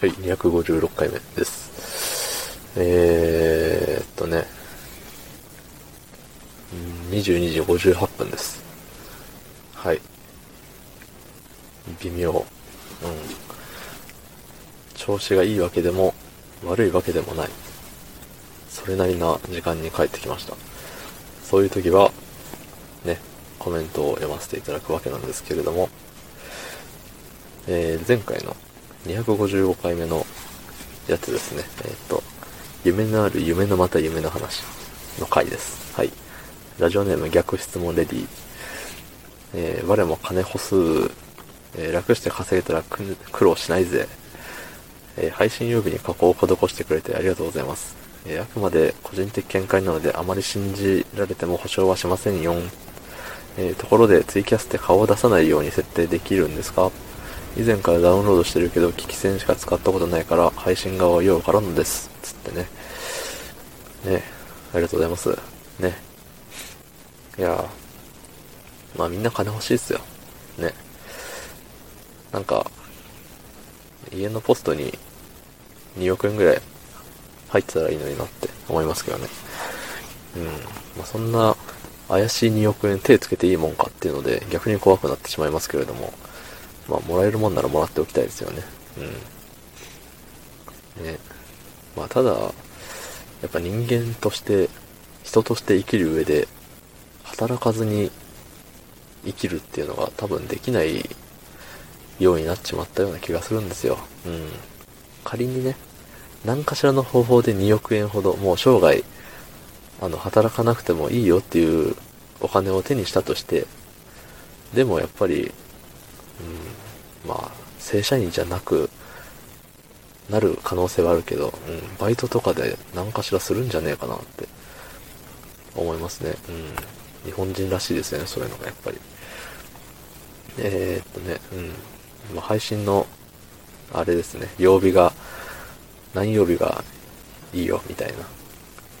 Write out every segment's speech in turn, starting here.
はい、256回目です。えーっとね、22時58分です。はい。微妙。うん。調子がいいわけでも、悪いわけでもない。それなりな時間に帰ってきました。そういう時は、ね、コメントを読ませていただくわけなんですけれども、えー前回の255回目のやつですね。えーっと、夢のある夢のまた夢の話の回です。はい。ラジオネーム逆質問レディ。えー我も金欲す、えー楽して稼げたら苦労しないぜ。えー配信曜日に加工を施してくれてありがとうございます。えーあくまで個人的見解なのであまり信じられても保証はしませんよ。えーところでツイキャスって顔を出さないように設定できるんですか？以前からダウンロードしてるけど、聞き戦しか使ったことないから、配信側はようわからんのです。つってね。ねありがとうございます。ね。いやーまあみんな金欲しいっすよ。ね。なんか、家のポストに2億円ぐらい入ってたらいいのになって思いますけどね。うん。まあそんな怪しい2億円手つけていいもんかっていうので逆に怖くなってしまいますけれども、まあもらえるもんならもらっておきたいですよね。うん。ね。まあただ、やっぱ人間として、人として生きる上で、働かずに生きるっていうのが多分できないようになっちまったような気がするんですよ。うん。仮にね、何かしらの方法で2億円ほど、もう生涯、あの、働かなくてもいいよっていうお金を手にしたとして、でもやっぱり、うん、まあ、正社員じゃなくなる可能性はあるけど、うん、バイトとかで何かしらするんじゃねえかなって思いますね。うん。日本人らしいですよね、そういうのがやっぱり。えー、っとね、うん。まあ、配信の、あれですね、曜日が、何曜日がいいよ、みたいな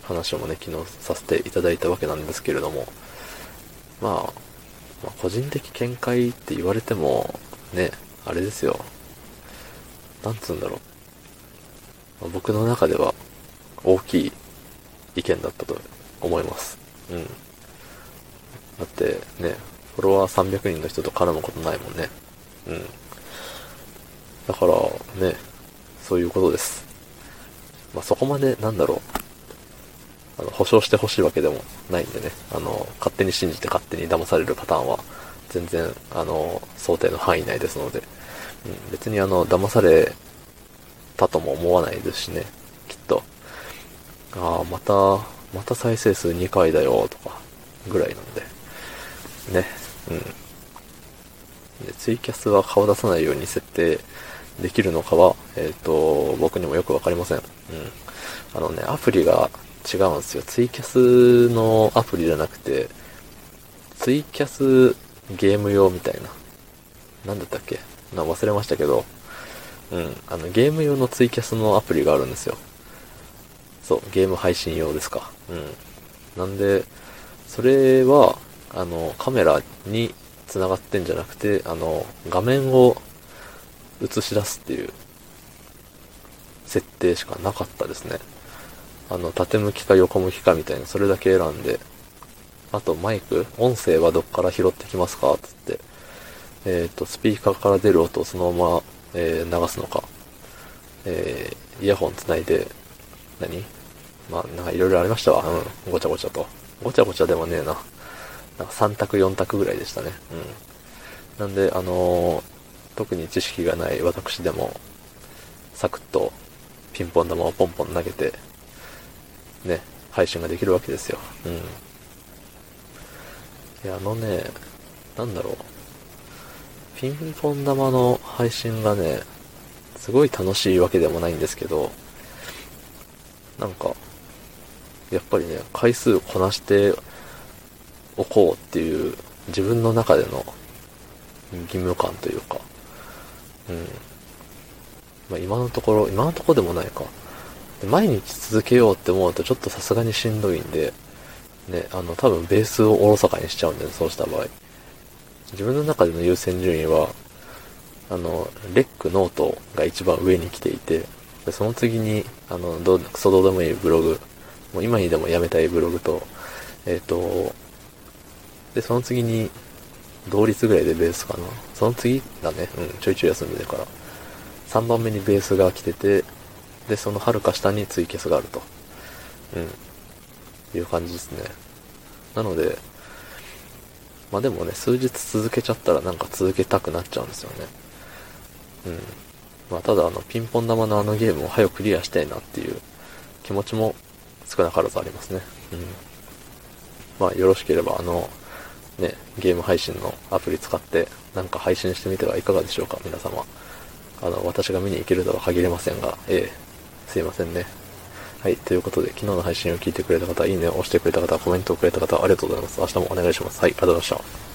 話もね、昨日させていただいたわけなんですけれども、まあ、まあ、個人的見解って言われても、ね、あれですよ。なんつうんだろう。まあ僕の中では大きい意見だったと思います。うん。だってね、フォロワー300人の人と絡むことないもんね。うん。だからね、そういうことです。まあ、そこまでなんだろう。あの、保証してほしいわけでもないんでね。あの、勝手に信じて勝手に騙されるパターンは全然、あの、想定の範囲内ですので、うん、別にあの、騙されたとも思わないですしね、きっと。ああ、また、また再生数2回だよ、とか、ぐらいなんで。ね、うん。でツイキャスは顔出さないように設定できるのかは、えっ、と、僕にもよくわかりません。うん。あのね、アプリが違うんですよ。ツイキャスのアプリじゃなくて、ツイキャスゲーム用みたいな。なんだったっけ？な忘れましたけど、うん。あの、ゲーム用のツイキャスのアプリがあるんですよ。そう、ゲーム配信用ですか。うん。なんで、それは、あの、カメラに繋がってんじゃなくて、あの、画面を映し出すっていう設定しかなかったですね。あの、縦向きか横向きかみたいな、それだけ選んで、あとマイク、音声はどっから拾ってきますかつって、えっ、と、スピーカーから出る音をそのまま、えー流すのか、えーイヤホンつないで、何？まあ、なんかいろいろありましたわ。うん。ごちゃごちゃと。ごちゃごちゃでもねえな。なんか3択4択ぐらいでしたね。うん。なんで、あのー特に知識がない私でも、サクッとピンポン玉をポンポン投げて、ね、配信ができるわけですよ。うん。いや、あのね、なんだろう。ピンポン玉の配信がね、すごい楽しいわけでもないんですけど、なんか、やっぱりね、回数こなしておこうっていう自分の中での義務感というか、うん。まあ今のところ、今のところでもないか。毎日続けようって思うとちょっとさすがにしんどいんで、ね、あの、多分ベースをおろそかにしちゃうんで、そうした場合。自分の中での優先順位は、あの、レックノートが一番上に来ていて、でその次に、あの、どう、クソどうでもいいブログ、もう今にでもやめたいブログと、えっ、と、で、その次に、同率ぐらいでベースかな。その次だね。うん、ちょいちょい休んでるから。3番目にベースが来てて、で、その遥か下にツイキャスがあると。うん。いう感じですね。なので、まあでもね、数日続けちゃったらなんか続けたくなっちゃうんですよね。うん。まあただあの、ピンポン玉のあのゲームを早くクリアしたいなっていう気持ちも少なからずありますね。うん。まあよろしければあの、ね、ゲーム配信のアプリ使ってなんか配信してみてはいかがでしょうか、皆様。あの、私が見に行けるとは限りませんが、ええすいませんね。はい。ということで、昨日の配信を聞いてくれた方、いいねを押してくれた方、コメントをくれた方、ありがとうございます。明日もお願いします。はい。ありがとうございました。